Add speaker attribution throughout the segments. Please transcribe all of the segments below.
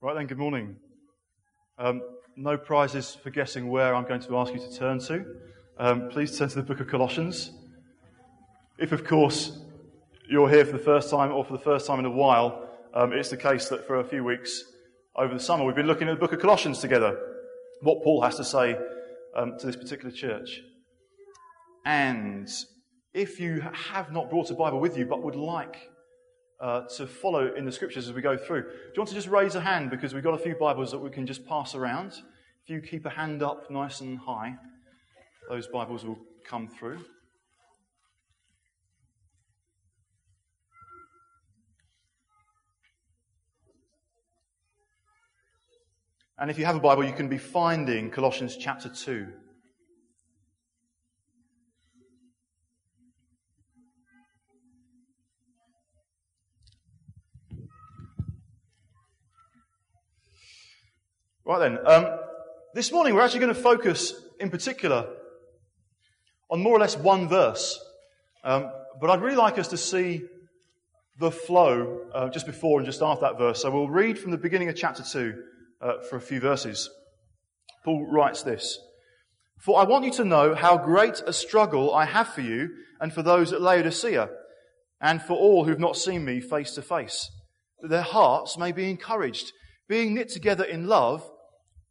Speaker 1: Right then, good morning. Um, no prizes for guessing where I'm going to ask you to turn to. Um, please turn to the book of Colossians. If, of course, you're here for the first time or for the first time in a while, um, it's the case that for a few weeks over the summer we've been looking at the book of Colossians together, what Paul has to say um, to this particular church. And if you have not brought a Bible with you but would like uh, to follow in the scriptures as we go through. Do you want to just raise a hand because we've got a few Bibles that we can just pass around? If you keep a hand up nice and high, those Bibles will come through. And if you have a Bible, you can be finding Colossians chapter 2. Right then, um, this morning we're actually going to focus in particular on more or less one verse. Um, but I'd really like us to see the flow uh, just before and just after that verse. So we'll read from the beginning of chapter 2 uh, for a few verses. Paul writes this For I want you to know how great a struggle I have for you and for those at Laodicea, and for all who've not seen me face to face, that their hearts may be encouraged, being knit together in love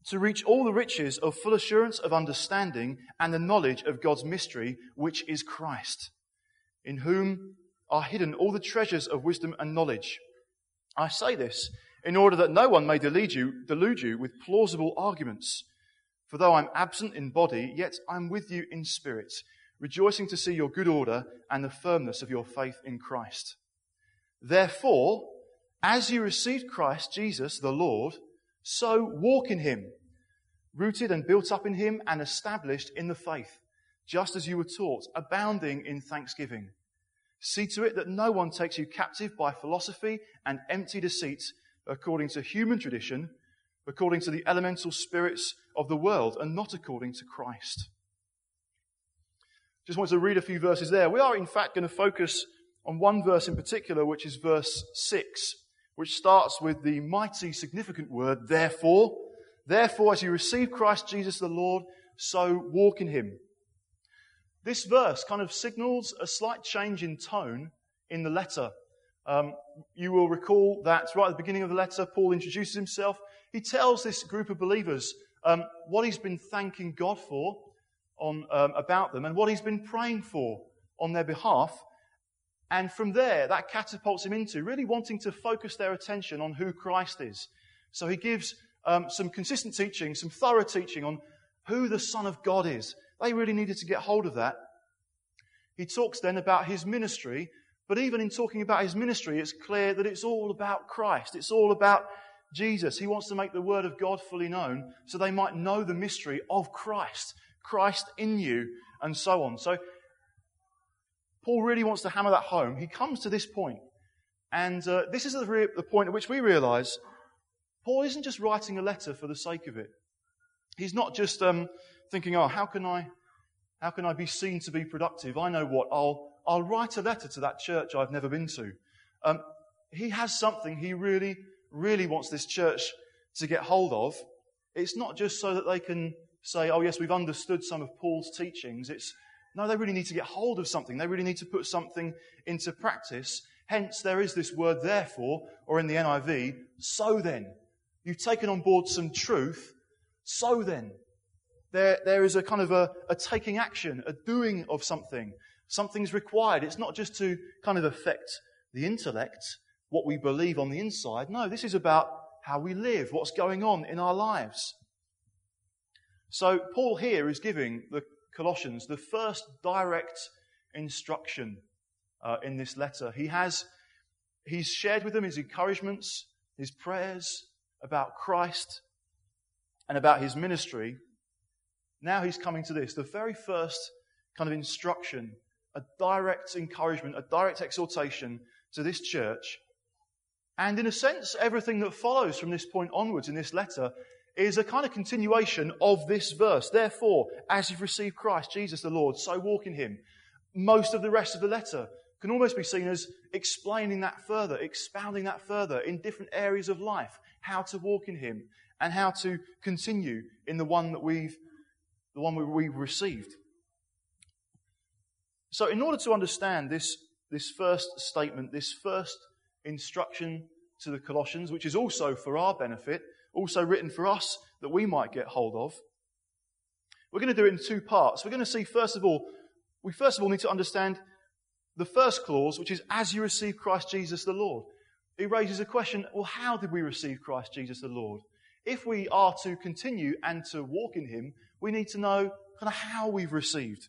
Speaker 1: to reach all the riches of full assurance of understanding and the knowledge of God's mystery, which is Christ, in whom are hidden all the treasures of wisdom and knowledge. I say this in order that no one may delude you, delude you with plausible arguments. For though I'm absent in body, yet I'm with you in spirit, rejoicing to see your good order and the firmness of your faith in Christ. Therefore, as you received Christ Jesus the Lord, so walk in him, rooted and built up in him and established in the faith, just as you were taught, abounding in thanksgiving. See to it that no one takes you captive by philosophy and empty deceit, according to human tradition, according to the elemental spirits of the world, and not according to Christ. Just want to read a few verses there. We are, in fact, going to focus on one verse in particular, which is verse 6 which starts with the mighty, significant word, therefore. Therefore, as you receive Christ Jesus the Lord, so walk in him. This verse kind of signals a slight change in tone in the letter. Um, you will recall that right at the beginning of the letter, Paul introduces himself. He tells this group of believers um, what he's been thanking God for on, um, about them and what he's been praying for on their behalf. And from there, that catapults him into really wanting to focus their attention on who Christ is. So he gives um, some consistent teaching, some thorough teaching on who the Son of God is. They really needed to get hold of that. He talks then about his ministry, but even in talking about his ministry, it's clear that it's all about Christ. It's all about Jesus. He wants to make the Word of God fully known so they might know the mystery of Christ, Christ in you, and so on. So Paul really wants to hammer that home. He comes to this point, and uh, this is the, re- the point at which we realize Paul isn't just writing a letter for the sake of it. He's not just um, thinking, "Oh, how can I, how can I be seen to be productive?" I know what. I'll I'll write a letter to that church I've never been to. Um, he has something he really, really wants this church to get hold of. It's not just so that they can say, "Oh, yes, we've understood some of Paul's teachings." It's no, they really need to get hold of something. They really need to put something into practice. Hence, there is this word therefore, or in the NIV, so then. You've taken on board some truth, so then. There, there is a kind of a, a taking action, a doing of something. Something's required. It's not just to kind of affect the intellect, what we believe on the inside. No, this is about how we live, what's going on in our lives. So, Paul here is giving the Colossians, the first direct instruction uh, in this letter. He has, he's shared with them his encouragements, his prayers about Christ and about his ministry. Now he's coming to this, the very first kind of instruction, a direct encouragement, a direct exhortation to this church. And in a sense, everything that follows from this point onwards in this letter is a kind of continuation of this verse. Therefore, as you've received Christ, Jesus the Lord, so walk in him. Most of the rest of the letter can almost be seen as explaining that further, expounding that further in different areas of life, how to walk in Him and how to continue in the one that we've, the one we've received. So, in order to understand this, this first statement, this first instruction to the Colossians, which is also for our benefit, also written for us that we might get hold of, we're going to do it in two parts. We're going to see, first of all, we first of all need to understand the first clause, which is as you receive Christ Jesus the Lord. It raises a question well, how did we receive Christ Jesus the Lord? If we are to continue and to walk in Him, we need to know kind of how we've received.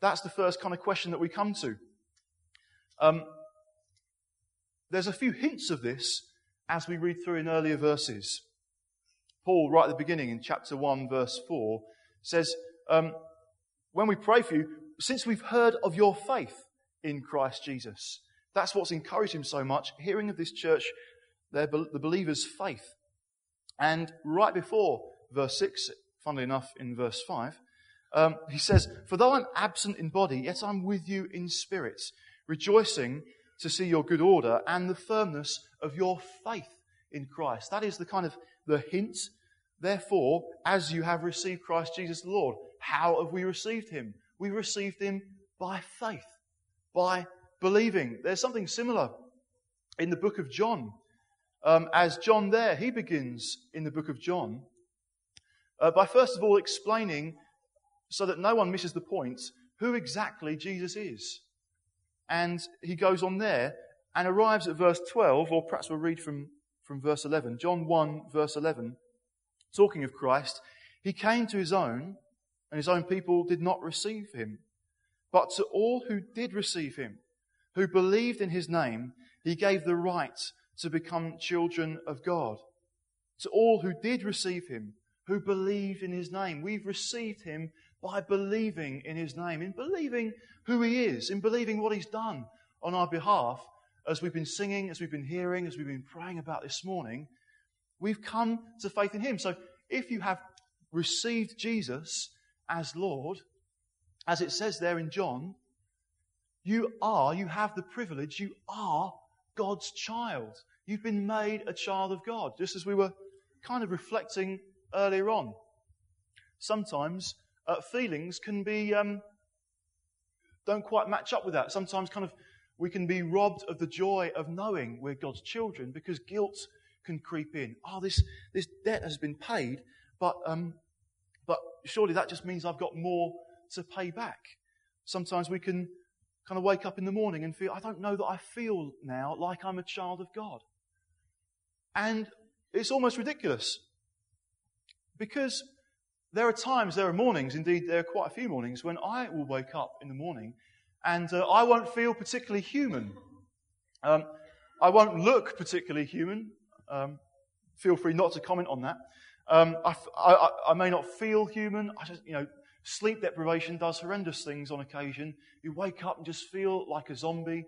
Speaker 1: That's the first kind of question that we come to. Um, there's a few hints of this as we read through in earlier verses. Paul, right at the beginning in chapter 1, verse 4, says, um, When we pray for you, since we've heard of your faith in Christ Jesus, that's what's encouraged him so much, hearing of this church, the believers' faith. And right before verse 6, funnily enough, in verse 5, um, he says, For though I'm absent in body, yet I'm with you in spirit, rejoicing to see your good order and the firmness of your faith in Christ. That is the kind of the hint. Therefore, as you have received Christ Jesus the Lord, how have we received him? We received him by faith, by believing. There's something similar in the book of John. Um, as John there, he begins in the book of John uh, by first of all explaining, so that no one misses the point, who exactly Jesus is. And he goes on there and arrives at verse 12, or perhaps we'll read from, from verse 11. John 1, verse 11, talking of Christ. He came to his own, and his own people did not receive him. But to all who did receive him, who believed in his name, he gave the right to become children of God. To all who did receive him, who believed in his name, we've received him by believing in his name, in believing who he is, in believing what he's done on our behalf, as we've been singing, as we've been hearing, as we've been praying about this morning. We've come to faith in him. So if you have received Jesus as Lord, as it says there in John, you are, you have the privilege, you are God's child. You've been made a child of God, just as we were kind of reflecting earlier on. Sometimes uh, feelings can be, um, don't quite match up with that. Sometimes kind of we can be robbed of the joy of knowing we're God's children because guilt can creep in. Oh, this, this debt has been paid, but, um, but surely that just means I've got more to pay back. Sometimes we can kind of wake up in the morning and feel, I don't know that I feel now like I'm a child of God. And it's almost ridiculous because there are times, there are mornings, indeed, there are quite a few mornings when I will wake up in the morning and uh, I won't feel particularly human. Um, I won't look particularly human. Um, feel free not to comment on that. Um, I, I, I, may not feel human. I just, you know, Sleep deprivation does horrendous things on occasion. You wake up and just feel like a zombie.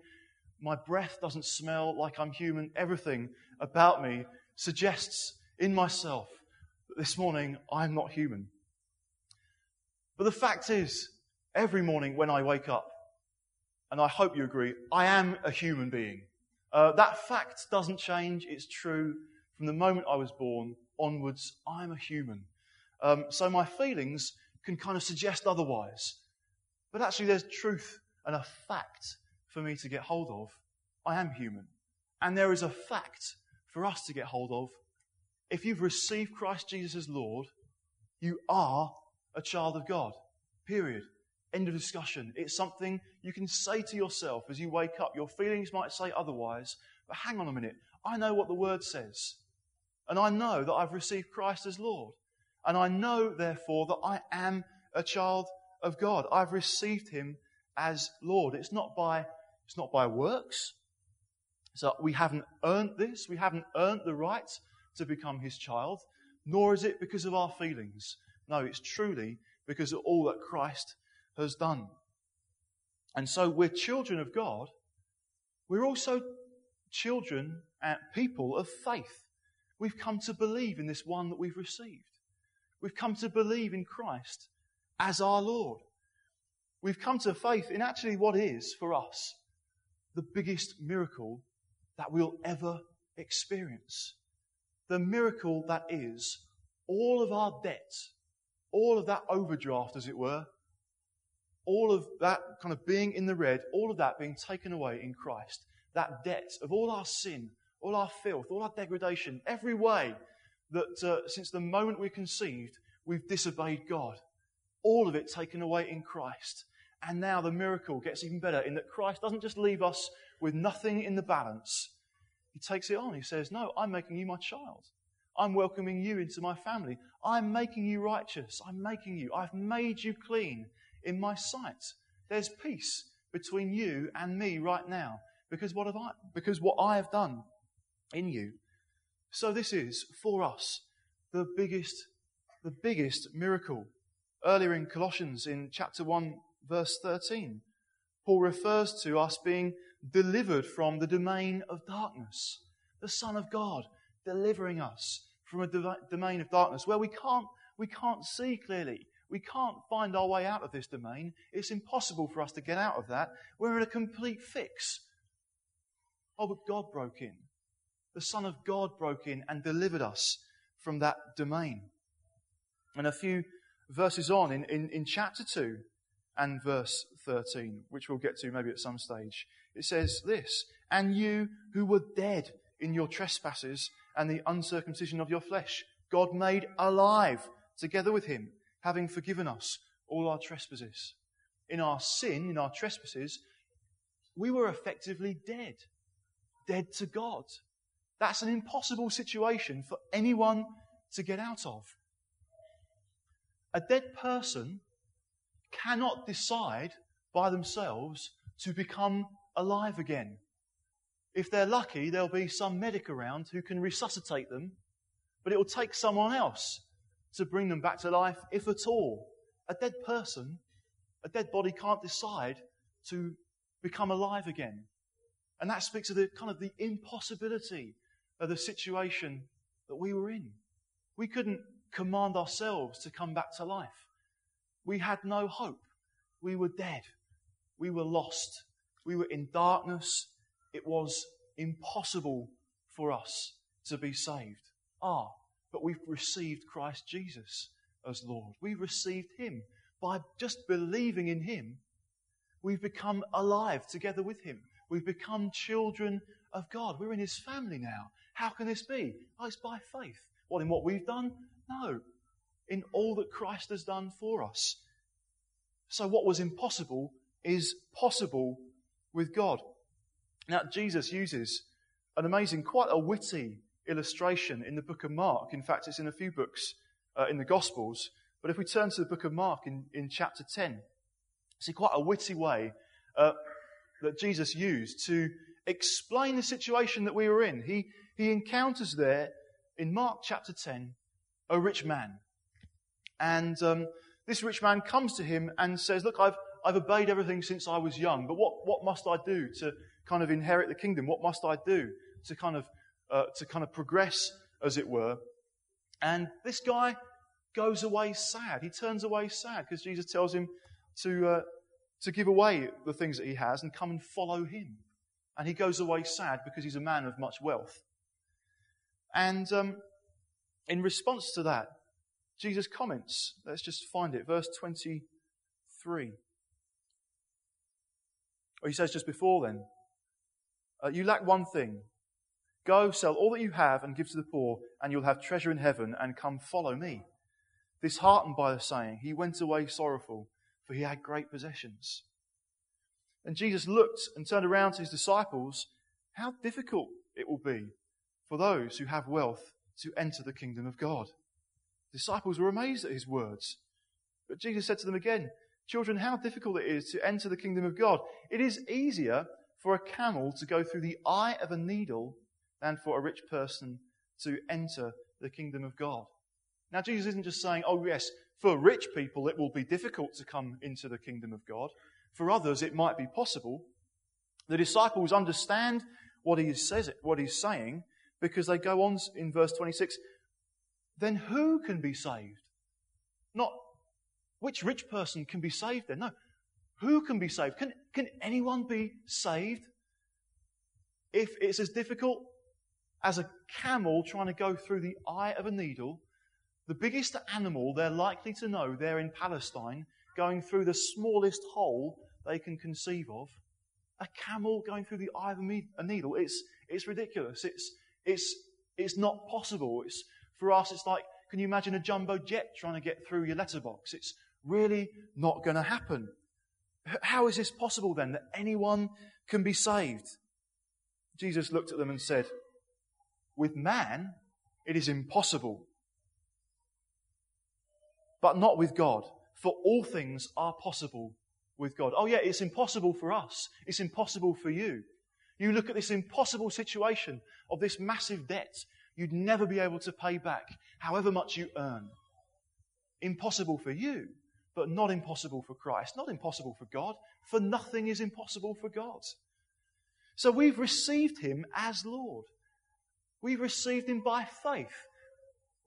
Speaker 1: My breath doesn't smell like I'm human. Everything about me suggests in myself that this morning I'm not human. But the fact is, every morning when I wake up, and I hope you agree, I am a human being. Uh, that fact doesn't change. It's true from the moment I was born onwards. I'm a human. Um, so my feelings can kind of suggest otherwise. But actually, there's truth and a fact for me to get hold of. I am human. And there is a fact for us to get hold of. If you've received Christ Jesus as Lord, you are a child of God. Period. End of discussion. It's something you can say to yourself as you wake up. Your feelings might say otherwise, but hang on a minute. I know what the word says. And I know that I've received Christ as Lord. And I know, therefore, that I am a child of God. I've received him as Lord. It's not by, it's not by works. So we haven't earned this. We haven't earned the right to become his child, nor is it because of our feelings. No, it's truly because of all that Christ has done. And so we're children of God. We're also children and people of faith. We've come to believe in this one that we've received. We've come to believe in Christ as our Lord. We've come to faith in actually what is for us the biggest miracle that we'll ever experience. The miracle that is all of our debt, all of that overdraft, as it were, all of that kind of being in the red, all of that being taken away in Christ. That debt of all our sin, all our filth, all our degradation, every way that uh, since the moment we conceived, we've disobeyed God. All of it taken away in Christ. And now the miracle gets even better in that Christ doesn't just leave us with nothing in the balance. He takes it on. He says, No, I'm making you my child. I'm welcoming you into my family. I'm making you righteous. I'm making you. I've made you clean in my sight. There's peace between you and me right now because what have I because what I have done in you. So this is for us the biggest the biggest miracle. Earlier in Colossians in chapter 1 verse 13, Paul refers to us being delivered from the domain of darkness. The Son of God delivering us from a domain of darkness where we can't, we can't see clearly. We can't find our way out of this domain. It's impossible for us to get out of that. We're in a complete fix. Oh, but God broke in. The Son of God broke in and delivered us from that domain. And a few verses on in, in, in chapter 2 and verse 13, which we'll get to maybe at some stage, it says this And you who were dead in your trespasses and the uncircumcision of your flesh, God made alive together with him having forgiven us all our trespasses. In our sin, in our trespasses, we were effectively dead. Dead to God. That's an impossible situation for anyone to get out of. A dead person cannot decide by themselves to become alive again. If they're lucky, there'll be some medic around who can resuscitate them, but it will take someone else to bring them back to life, if at all. A dead person, a dead body can't decide to become alive again. And that speaks of the kind of the impossibility of the situation that we were in. We couldn't command ourselves to come back to life. We had no hope. We were dead. We were lost. We were in darkness. It was impossible for us to be saved. Ah, but we've received Christ Jesus as Lord. We've received Him. By just believing in Him, we've become alive together with Him. We've become children of God. We're in His family now. How can this be? Oh, it's by faith. What, in what we've done? No. In all that Christ has done for us. So what was impossible is possible with God. Now, Jesus uses an amazing, quite a witty illustration in the book of Mark. In fact, it's in a few books uh, in the Gospels. But if we turn to the book of Mark in, in chapter 10, see quite a witty way uh, that Jesus used to explain the situation that we were in. He, he encounters there in Mark chapter 10 a rich man. And um, this rich man comes to him and says, Look, I've, I've obeyed everything since I was young, but what, what must I do to kind of inherit the kingdom? What must I do to kind of uh, to kind of progress, as it were. And this guy goes away sad. He turns away sad because Jesus tells him to, uh, to give away the things that he has and come and follow him. And he goes away sad because he's a man of much wealth. And um, in response to that, Jesus comments. Let's just find it. Verse 23. Or he says just before then, uh, You lack one thing. Go, sell all that you have and give to the poor, and you'll have treasure in heaven, and come follow me. Disheartened by the saying, he went away sorrowful, for he had great possessions. And Jesus looked and turned around to his disciples. How difficult it will be for those who have wealth to enter the kingdom of God. The disciples were amazed at his words. But Jesus said to them again, Children, how difficult it is to enter the kingdom of God. It is easier for a camel to go through the eye of a needle than for a rich person to enter the kingdom of God. Now, Jesus isn't just saying, oh, yes, for rich people it will be difficult to come into the kingdom of God. For others, it might be possible. The disciples understand what he, says, what he's saying because they go on in verse 26 then who can be saved? Not which rich person can be saved then? No. Who can be saved? Can, can anyone be saved if it's as difficult as a camel trying to go through the eye of a needle, the biggest animal they're likely to know they're in Palestine, going through the smallest hole they can conceive of, a camel going through the eye of a needle, it's, it's ridiculous. It's, it's, it's not possible. It's, for us, it's like, can you imagine a jumbo jet trying to get through your letterbox? It's really not going to happen. How is this possible then that anyone can be saved? Jesus looked at them and said, With man, it is impossible, but not with God, for all things are possible with God. Oh, yeah, it's impossible for us. It's impossible for you. You look at this impossible situation of this massive debt you'd never be able to pay back, however much you earn. Impossible for you, but not impossible for Christ. Not impossible for God, for nothing is impossible for God. So we've received him as Lord. We've received him by faith,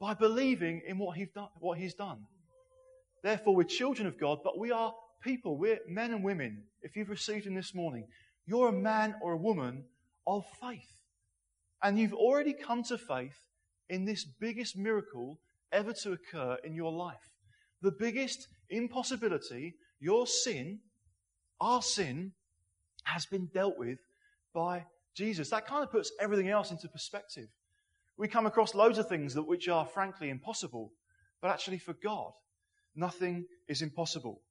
Speaker 1: by believing in what he's done. What he's done. Therefore, we're children of God, but we are people, we're men and women. If you've received Him this morning, you're a man or a woman of faith. And you've already come to faith in this biggest miracle ever to occur in your life. The biggest impossibility, your sin, our sin, has been dealt with by Jesus. That kind of puts everything else into perspective. We come across loads of things that which are frankly impossible, but actually for God, nothing is impossible.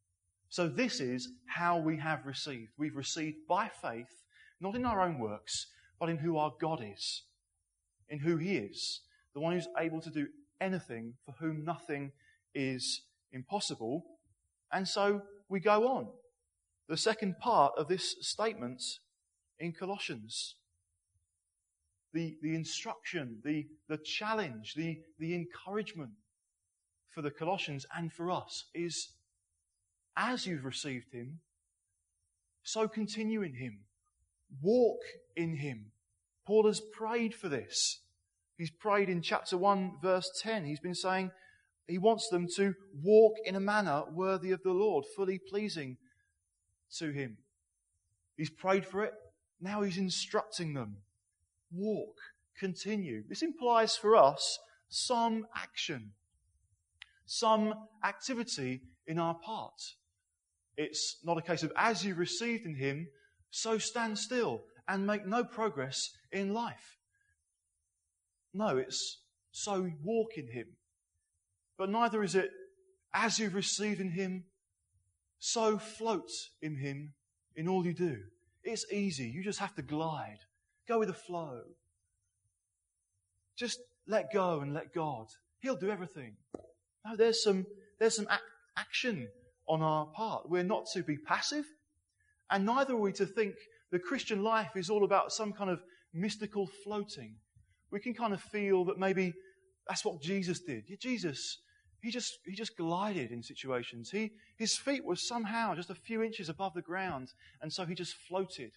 Speaker 1: So this is how we have received. We've received by faith, not in our own works, but in who our God is, in who He is, the one who's able to do anything for whom nothing is impossible. And so we go on. The second part of this statement in Colossians. The, the instruction, the, the challenge, the, the encouragement for the Colossians and for us is as you've received him, so continue in him. Walk in him. Paul has prayed for this. He's prayed in chapter 1, verse 10. He's been saying he wants them to walk in a manner worthy of the Lord, fully pleasing to him. He's prayed for it. Now he's instructing them. Walk, continue. This implies for us some action, some activity in our part. It's not a case of as you received in him, so stand still and make no progress in life. No, it's so walk in him. But neither is it as you've received in him, so float in him in all you do. It's easy. You just have to glide. Go with the flow. Just let go and let God. He'll do everything. No, there's some, there's some ac- action on our part. We're not to be passive, and neither are we to think the Christian life is all about some kind of mystical floating. We can kind of feel that maybe that's what Jesus did. Yeah, Jesus, he just, he just glided in situations. He, his feet were somehow just a few inches above the ground, and so he just floated.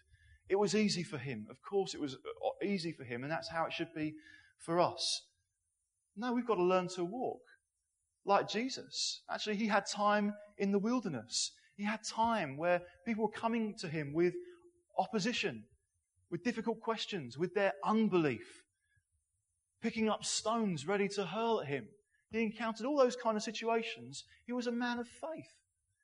Speaker 1: It was easy for him. Of course, it was uh, easy for him, and that's how it should be for us. No, we've got to learn to walk like Jesus. Actually, he had time in the wilderness. He had time where people were coming to him with opposition, with difficult questions, with their unbelief, picking up stones ready to hurl at him. He encountered all those kind of situations. He was a man of faith,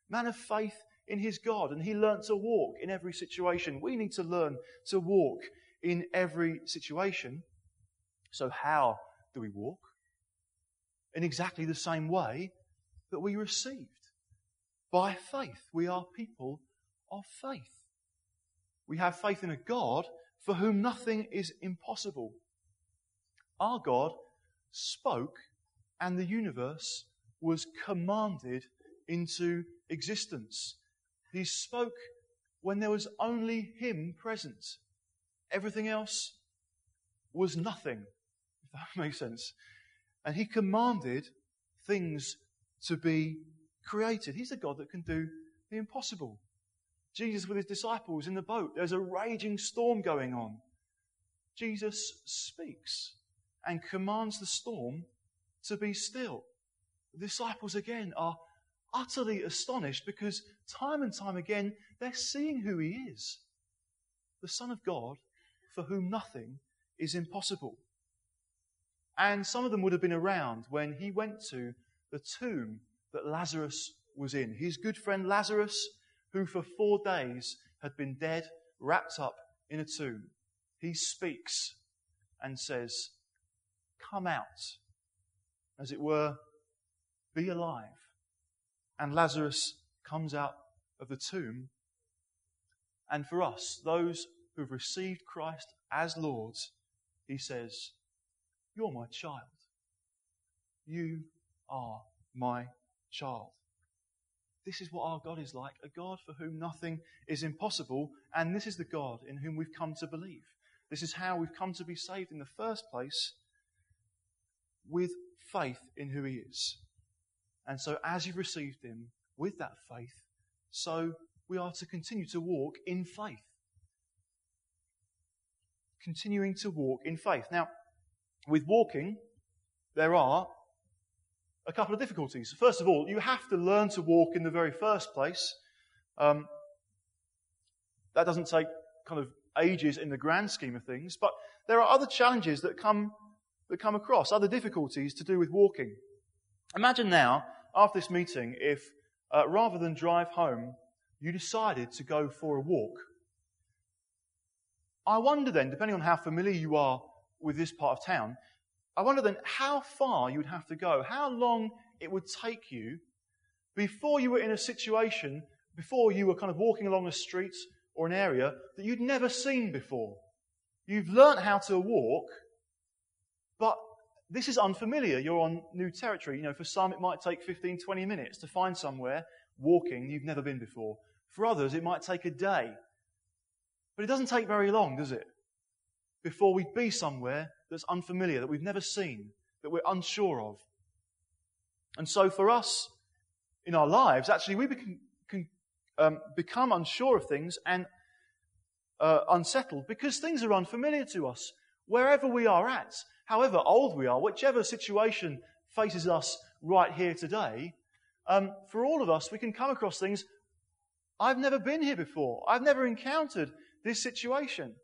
Speaker 1: man of faith in his God, and he learnt to walk in every situation. We need to learn to walk in every situation. So, how do we walk? In exactly the same way that we received. By faith. We are people of faith. We have faith in a God for whom nothing is impossible. Our God spoke and the universe was commanded into existence. He spoke when there was only Him present. Everything else was nothing, if that makes sense. And He commanded things to be created. He's a God that can do the impossible. Jesus with his disciples in the boat, there's a raging storm going on. Jesus speaks and commands the storm to be still. The disciples again are utterly astonished because time and time again they're seeing who he is. The Son of God, for whom nothing is impossible. And some of them would have been around when he went to the tomb that Lazarus was in. His good friend Lazarus, who for four days had been dead, wrapped up in a tomb. He speaks and says, Come out, as it were, be alive. And Lazarus comes out of the tomb. And for us, those who've received Christ as Lord, he says, You're my child. You are my child. This is what our God is like a God for whom nothing is impossible, and this is the God in whom we've come to believe. This is how we've come to be saved in the first place with faith in who He is. And so, as you've received Him with that faith, so we are to continue to walk in faith. Continuing to walk in faith. Now, with walking, there are a couple of difficulties. First of all, you have to learn to walk in the very first place. Um, that doesn't take kind of ages in the grand scheme of things, but there are other challenges that come, that come across, other difficulties to do with walking. Imagine now, after this meeting, if uh, rather than drive home, you decided to go for a walk. I wonder then, depending on how familiar you are with this part of town, I wonder then how far you would have to go, how long it would take you before you were in a situation, before you were kind of walking along a street or an area that you'd never seen before. You've learnt how to walk, but this is unfamiliar. You're on new territory. You know, for some it might take 15, 20 minutes to find somewhere walking you've never been before. For others it might take a day. But it doesn't take very long, does it? Before we'd be somewhere that's unfamiliar, that we've never seen, that we're unsure of. And so for us, in our lives, actually, we can, can um, become unsure of things and uh, unsettled because things are unfamiliar to us. Wherever we are at, however old we are, whichever situation faces us right here today, um, for all of us, we can come across things. I've never been here before. I've never encountered this situation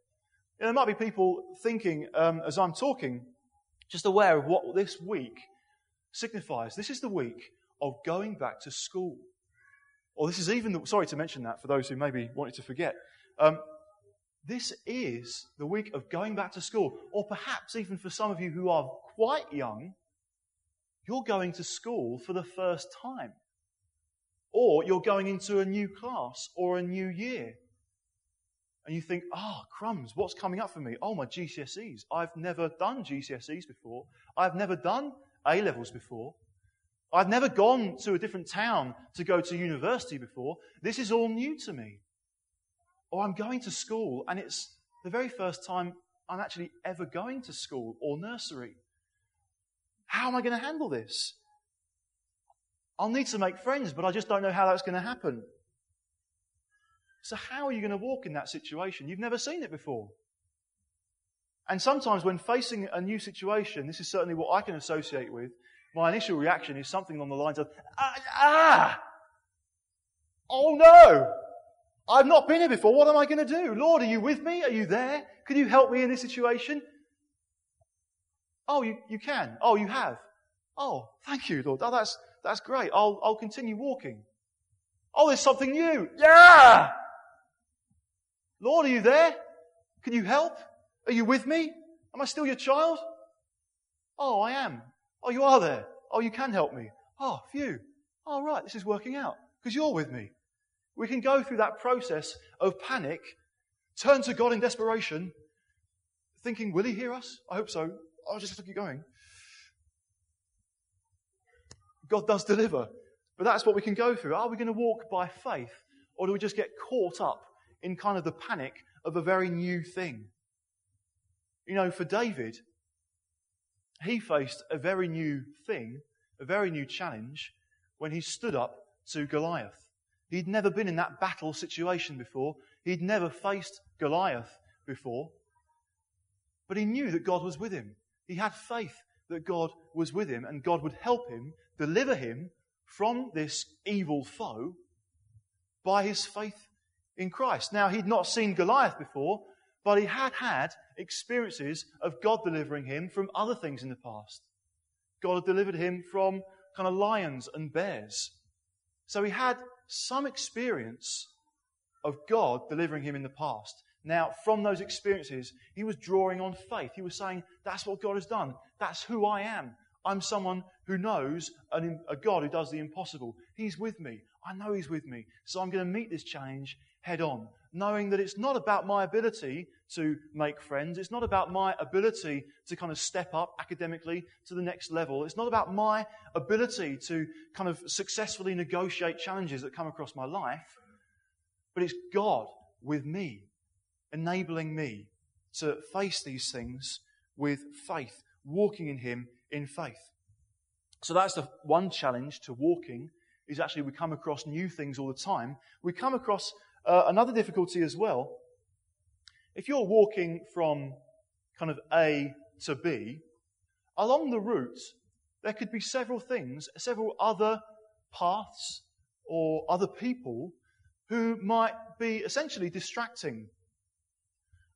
Speaker 1: there might be people thinking um, as I'm talking, just aware of what this week signifies. This is the week of going back to school. Or this is even, the, sorry to mention that for those who maybe wanted to forget. Um, this is the week of going back to school. Or perhaps even for some of you who are quite young, you're going to school for the first time. Or you're going into a new class or a new year and you think, ah, oh, crumbs, what's coming up for me? Oh, my GCSEs. I've never done GCSEs before. I've never done A levels before. I've never gone to a different town to go to university before. This is all new to me. Or I'm going to school and it's the very first time I'm actually ever going to school or nursery. How am I going to handle this? I'll need to make friends, but I just don't know how that's going to happen. So, how are you going to walk in that situation? You've never seen it before. And sometimes, when facing a new situation, this is certainly what I can associate with, my initial reaction is something along the lines of, ah, ah oh no, I've not been here before. What am I going to do? Lord, are you with me? Are you there? Can you help me in this situation? Oh, you, you can. Oh, you have. Oh, thank you, Lord. Oh, that's, that's great. I'll, I'll continue walking. Oh, there's something new. Yeah! Lord, are you there? Can you help? Are you with me? Am I still your child? Oh, I am. Oh, you are there. Oh, you can help me. Oh, phew. All oh, right, this is working out because you're with me. We can go through that process of panic, turn to God in desperation, thinking, will he hear us? I hope so. I'll just have to keep going. God does deliver. But that's what we can go through. Are we going to walk by faith or do we just get caught up in kind of the panic of a very new thing. You know, for David, he faced a very new thing, a very new challenge when he stood up to Goliath. He'd never been in that battle situation before. He'd never faced Goliath before. But he knew that God was with him. He had faith that God was with him and God would help him, deliver him from this evil foe by his faith in Christ. Now, he'd not seen Goliath before, but he had had experiences of God delivering him from other things in the past. God had delivered him from kind of lions and bears. So he had some experience of God delivering him in the past. Now, from those experiences, he was drawing on faith. He was saying, That's what God has done. That's who I am. I'm someone who knows a God who does the impossible. He's with me. I know He's with me. So I'm going to meet this challenge head on, knowing that it's not about my ability to make friends. It's not about my ability to kind of step up academically to the next level. It's not about my ability to kind of successfully negotiate challenges that come across my life. But it's God with me, enabling me to face these things with faith, walking in Him in faith. So that's the one challenge to walking is actually we come across new things all the time. We come across uh, another difficulty as well. If you're walking from kind of A to B, along the route, there could be several things, several other paths or other people who might be essentially distracting.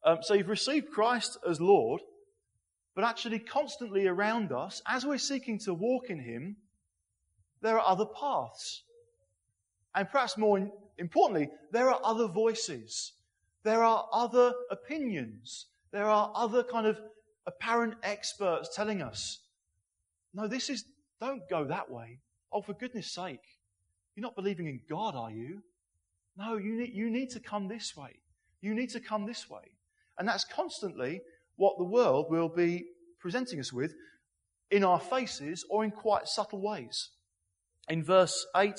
Speaker 1: Um, so you've received Christ as Lord, but actually constantly around us, as we're seeking to walk in Him, there are other paths. And perhaps more importantly, there are other voices. There are other opinions. There are other kind of apparent experts telling us, no, this is, don't go that way. Oh, for goodness sake. You're not believing in God, are you? No, you need, you need to come this way. You need to come this way. And that's constantly what the world will be presenting us with in our faces or in quite subtle ways. In verse 8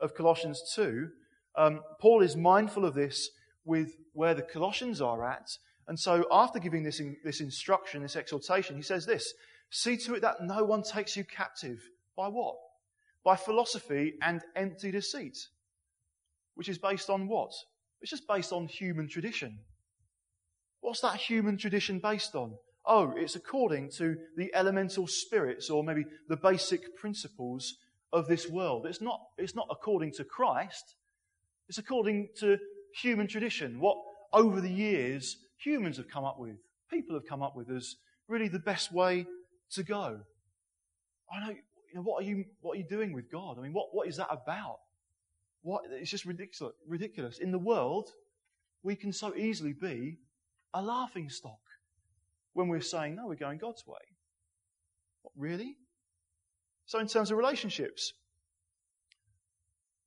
Speaker 1: of Colossians 2, um, Paul is mindful of this with where the Colossians are at. And so, after giving this, in, this instruction, this exhortation, he says this See to it that no one takes you captive. By what? By philosophy and empty deceit. Which is based on what? It's just based on human tradition. What's that human tradition based on? Oh, it's according to the elemental spirits or maybe the basic principles of this world. It's not, it's not according to Christ. It's according to human tradition, what over the years humans have come up with, people have come up with as really the best way to go. I know, you know what, are you, what are you doing with God? I mean, what, what is that about? What, it's just ridiculous, ridiculous. In the world, we can so easily be a laughing stock when we're saying, no, we're going God's way. What, really? So, in terms of relationships,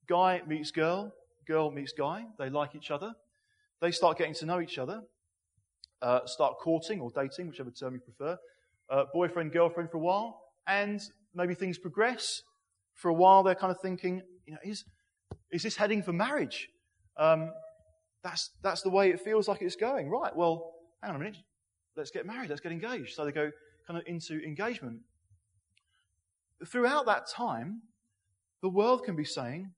Speaker 1: guy meets girl, girl meets guy, they like each other, they start getting to know each other, uh, start courting or dating, whichever term you prefer, uh, boyfriend, girlfriend for a while, and maybe things progress. For a while, they're kind of thinking, you know, is, is this heading for marriage? Um, that's, that's the way it feels like it's going. Right, well, hang on a minute. Let's get married. Let's get engaged. So they go kind of into engagement. Throughout that time, the world can be saying,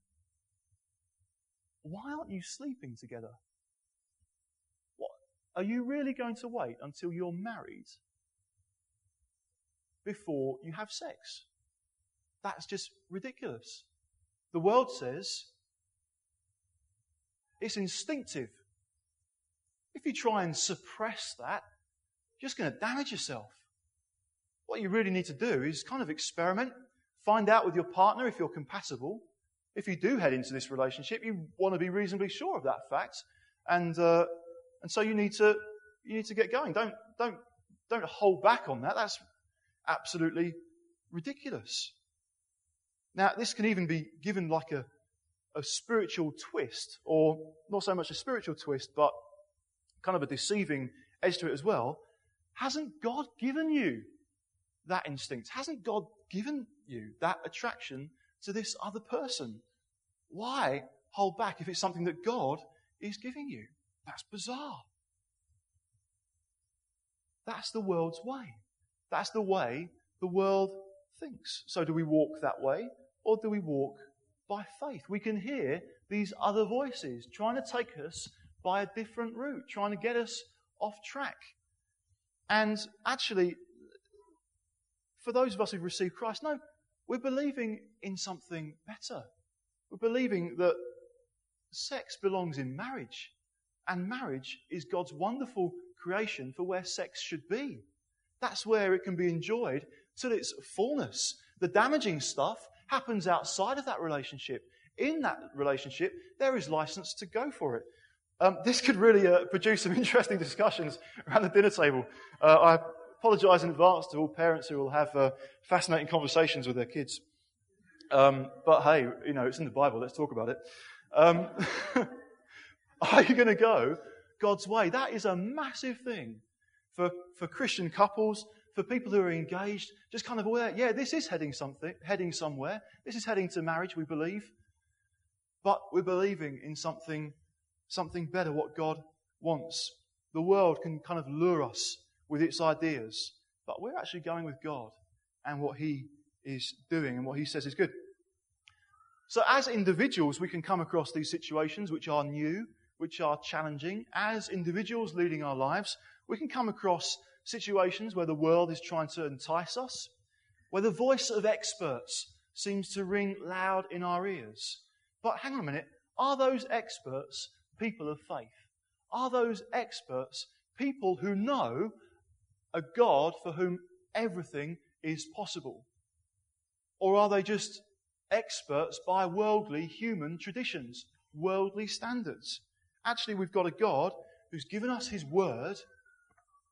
Speaker 1: why aren't you sleeping together? What? Are you really going to wait until you're married before you have sex? That's just ridiculous. The world says it's instinctive. If you try and suppress that, you're just going to damage yourself. What you really need to do is kind of experiment, find out with your partner if you're compatible, if you do head into this relationship, you want to be reasonably sure of that fact. And, uh, and so you need to, you need to get going. Don't, don't, don't hold back on that. That's absolutely ridiculous. Now, this can even be given like a, a spiritual twist, or not so much a spiritual twist, but kind of a deceiving edge to it as well. Hasn't God given you that instinct? Hasn't God given you that attraction to this other person. Why hold back if it's something that God is giving you? That's bizarre. That's the world's way. That's the way the world thinks. So, do we walk that way or do we walk by faith? We can hear these other voices trying to take us by a different route, trying to get us off track. And actually, for those of us who've received Christ, no, we're believing in something better. We're believing that sex belongs in marriage. And marriage is God's wonderful creation for where sex should be. That's where it can be enjoyed to its fullness. The damaging stuff happens outside of that relationship. In that relationship, there is license to go for it. Um, this could really uh, produce some interesting discussions around the dinner table. Uh, I apologize in advance to all parents who will have uh, fascinating conversations with their kids. Um, but hey, you know, it's in the Bible. Let's talk about it. Um, are you going to go God's way? That is a massive thing for, for Christian couples, for people who are engaged, just kind of aware, yeah, this is heading something, heading somewhere. This is heading to marriage, we believe. But we're believing in something, something better, what God wants. The world can kind of lure us with its ideas, but we're actually going with God and what He is doing and what He says is good. So, as individuals, we can come across these situations which are new, which are challenging. As individuals leading our lives, we can come across situations where the world is trying to entice us, where the voice of experts seems to ring loud in our ears. But hang on a minute, are those experts people of faith? Are those experts people who know a God for whom everything is possible? Or are they just experts by worldly human traditions, worldly standards? Actually, we've got a God who's given us his word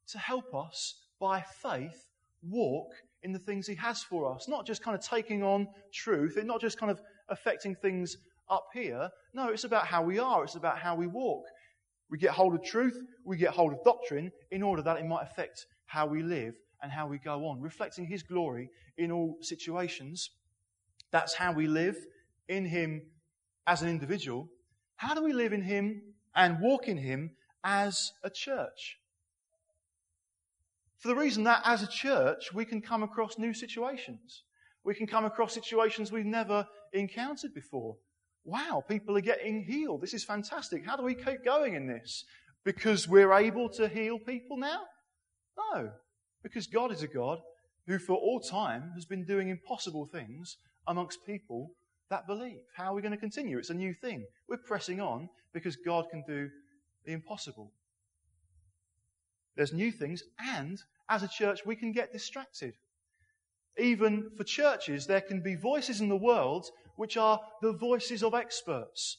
Speaker 1: to help us by faith walk in the things he has for us. Not just kind of taking on truth, and not just kind of affecting things up here. No, it's about how we are, it's about how we walk. We get hold of truth, we get hold of doctrine in order that it might affect how we live and how we go on, reflecting his glory in all situations. That's how we live in him as an individual. How do we live in him and walk in him as a church? For the reason that as a church, we can come across new situations. We can come across situations we've never encountered before. Wow, people are getting healed. This is fantastic. How do we keep going in this? Because we're able to heal people now? No. Because God is a God who, for all time, has been doing impossible things amongst people that believe. How are we going to continue? It's a new thing. We're pressing on because God can do the impossible. There's new things, and as a church, we can get distracted. Even for churches, there can be voices in the world which are the voices of experts,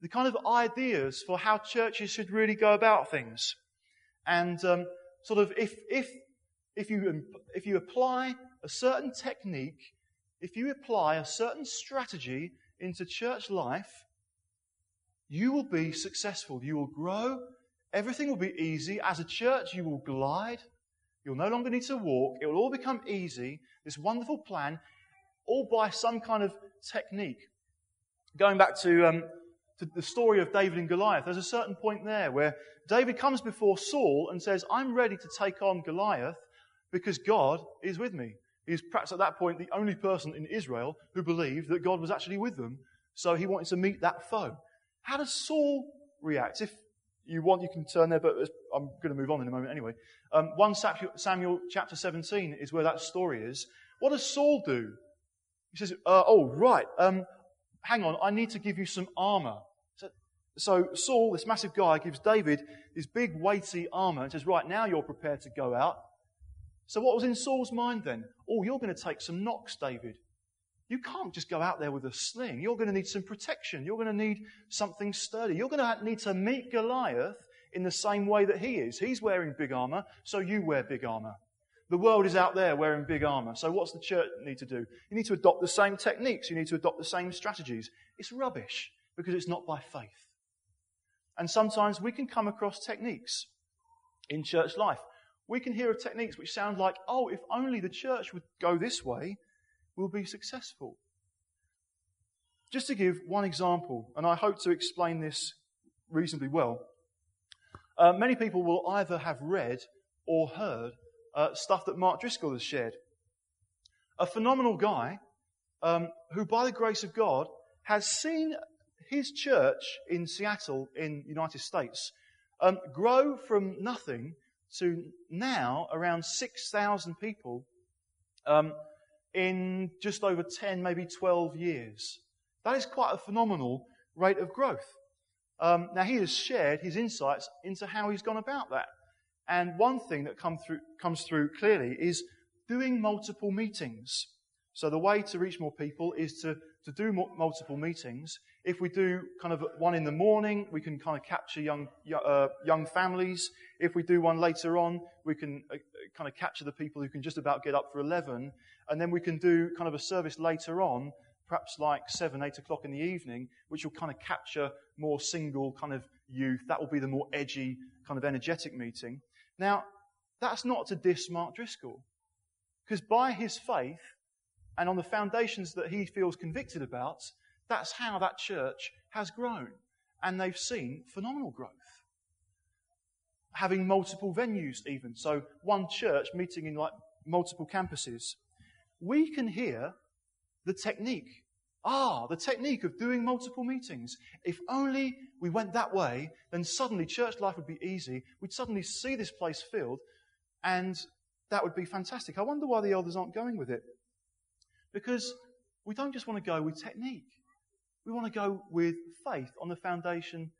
Speaker 1: the kind of ideas for how churches should really go about things. And um, sort of if, if, if, you, if you apply a certain technique, if you apply a certain strategy into church life, you will be successful. You will grow Everything will be easy. As a church, you will glide. You'll no longer need to walk. It will all become easy. This wonderful plan, all by some kind of technique. Going back to, um, to the story of David and Goliath, there's a certain point there where David comes before Saul and says, I'm ready to take on Goliath because God is with me. He's perhaps at that point the only person in Israel who believed that God was actually with them. So he wanted to meet that foe. How does Saul react? If you want, you can turn there, but I'm going to move on in a moment anyway. Um, 1 Samuel chapter 17 is where that story is. What does Saul do? He says, uh, Oh, right, um, hang on, I need to give you some armor. So, Saul, this massive guy, gives David this big, weighty armor and says, Right, now you're prepared to go out. So what was in Saul's mind then? Oh, you're going to take some knocks, David. You can't just go out there with a sling. You're going to need some protection. You're going to need something sturdy. You're going to need to meet Goliath in the same way that he is. He's wearing big armor, so you wear big armor. The world is out there wearing big armor. So what's the church need to do? You need to adopt the same techniques. You need to adopt the same strategies. It's rubbish because it's not by faith. And sometimes we can come across techniques in church life. We can hear of techniques which sound like, oh, if only the church would go this way, we'll be successful. Just to give one example, and I hope to explain this reasonably well, uh, many people will either have read or heard uh, stuff that Mark Driscoll has shared. A phenomenal guy um, who, by the grace of God, has seen his church in Seattle, in the United States, um, grow from nothing to now around 6,000 people um, in just over 10, maybe 12 years. That is quite a phenomenal rate of growth. Um, now, he has shared his insights into how he's gone about that. And one thing that come through, comes through clearly is doing multiple meetings. So the way to reach more people is to, to do multiple meetings. If we do kind of one in the morning, we can kind of capture young, uh, young families. If we do one later on, we can uh, kind of capture the people who can just about get up for 11. And then we can do kind of a service later on, perhaps like 7, 8 o'clock in the evening, which will kind of capture more single kind of youth. That will be the more edgy, kind of energetic meeting. Now, that's not to diss Mark Driscoll. Because by his faith, and on the foundations that he feels convicted about, that's how that church has grown. And they've seen phenomenal growth. Having multiple venues, even. So, one church meeting in like multiple campuses. We can hear the technique. Ah, the technique of doing multiple meetings. If only we went that way, then suddenly church life would be easy. We'd suddenly see this place filled, and that would be fantastic. I wonder why the elders aren't going with it. Because we don't just want to go with technique. We want to go with faith on the foundation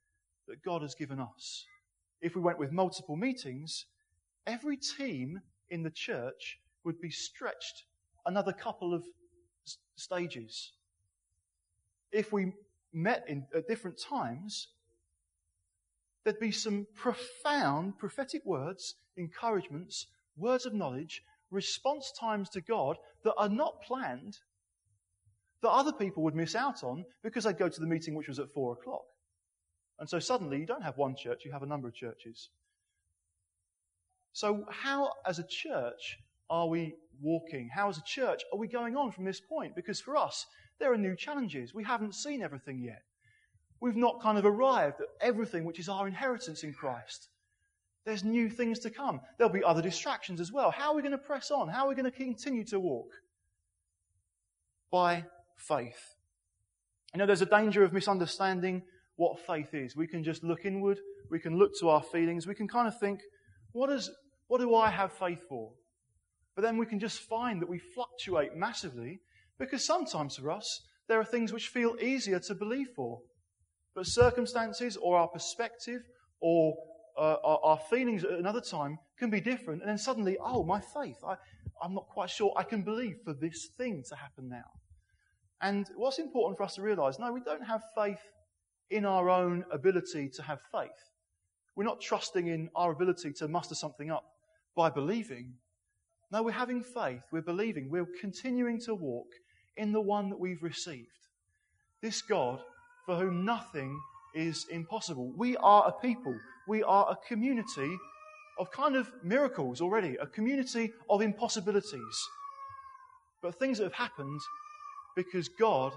Speaker 1: that God has given us. If we went with multiple meetings, every team in the church would be stretched another couple of stages. If we met in, at different times, there'd be some profound prophetic words, encouragements, words of knowledge, response times to God that are not planned, that other people would miss out on because they'd go to the meeting which was at four o'clock. And so suddenly you don't have one church, you have a number of churches. So, how as a church are we walking? How as a church are we going on from this point? Because for us, there are new challenges. We haven't seen everything yet. We've not kind of arrived at everything which is our inheritance in Christ. There's new things to come. There'll be other distractions as well. How are we going to press on? How are we going to continue to walk? By faith. You know, there's a danger of misunderstanding what faith is. We can just look inward. We can look to our feelings. We can kind of think, what, is, what do I have faith for? But then we can just find that we fluctuate massively because sometimes for us, there are things which feel easier to believe for. But circumstances or our perspective or uh, our, our, feelings at another time can be different. And then suddenly, oh, my faith, I, I'm not quite sure I can believe for this thing to happen now. And what's important for us to realize no, we don't have faith in our own ability to have faith. We're not trusting in our ability to muster something up by believing. No, we're having faith. We're believing. We're continuing to walk in the one that we've received. This God for whom nothing is impossible. We are a people we are a community of kind of miracles already, a community of impossibilities. But things that have happened because God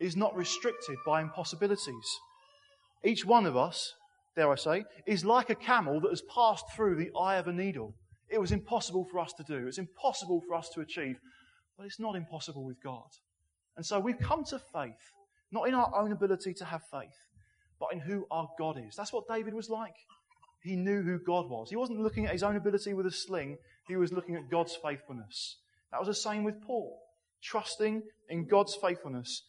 Speaker 1: is not restricted by impossibilities. Each one of us, dare I say, is like a camel that has passed through the eye of a needle. It was impossible for us to do, it's impossible for us to achieve, but it's not impossible with God. And so we've come to faith, not in our own ability to have faith, but in who our God is. That's what David was like. He knew who God was. He wasn't looking at his own ability with a sling, he was looking at God's faithfulness. That was the same with Paul, trusting in God's faithfulness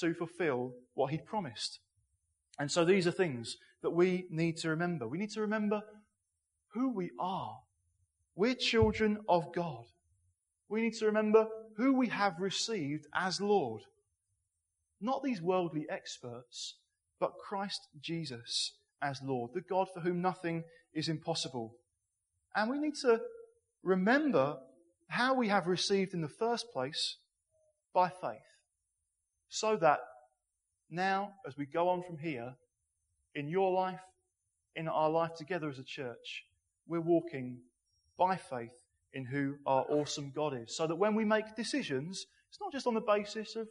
Speaker 1: to fulfill what he'd promised. And so these are things that we need to remember. We need to remember who we are. We're children of God. We need to remember who we have received as Lord. Not these worldly experts, but Christ Jesus as Lord, the God for whom nothing is impossible. And we need to remember how we have received in the first place by faith, so that now, as we go on from here, in your life, in our life together as a church, we're walking by faith in who our awesome God is. So that when we make decisions, it's not just on the basis of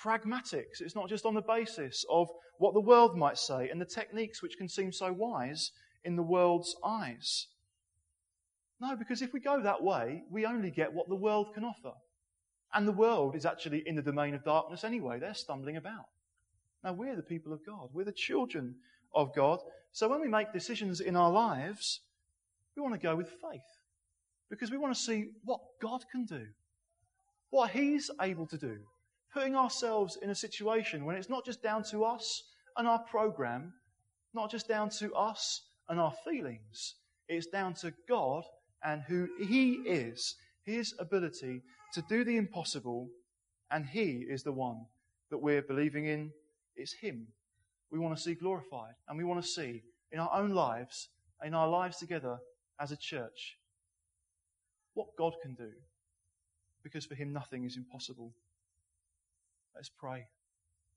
Speaker 1: pragmatics. It's not just on the basis of what the world might say and the techniques which can seem so wise in the world's eyes. No, because if we go that way, we only get what the world can offer. And the world is actually in the domain of darkness anyway. They're stumbling about. Now, we're the people of God. We're the children of God. So when we make decisions in our lives, we want to go with faith. Because we want to see what God can do, what He's able to do, putting ourselves in a situation when it's not just down to us and our program, not just down to us and our feelings. It's down to God and who He is, His ability to do the impossible, and He is the one that we're believing in. It's Him we want to see glorified, and we want to see in our own lives, in our lives together as a church, what God can do. Because for Him, nothing is impossible. Let's pray.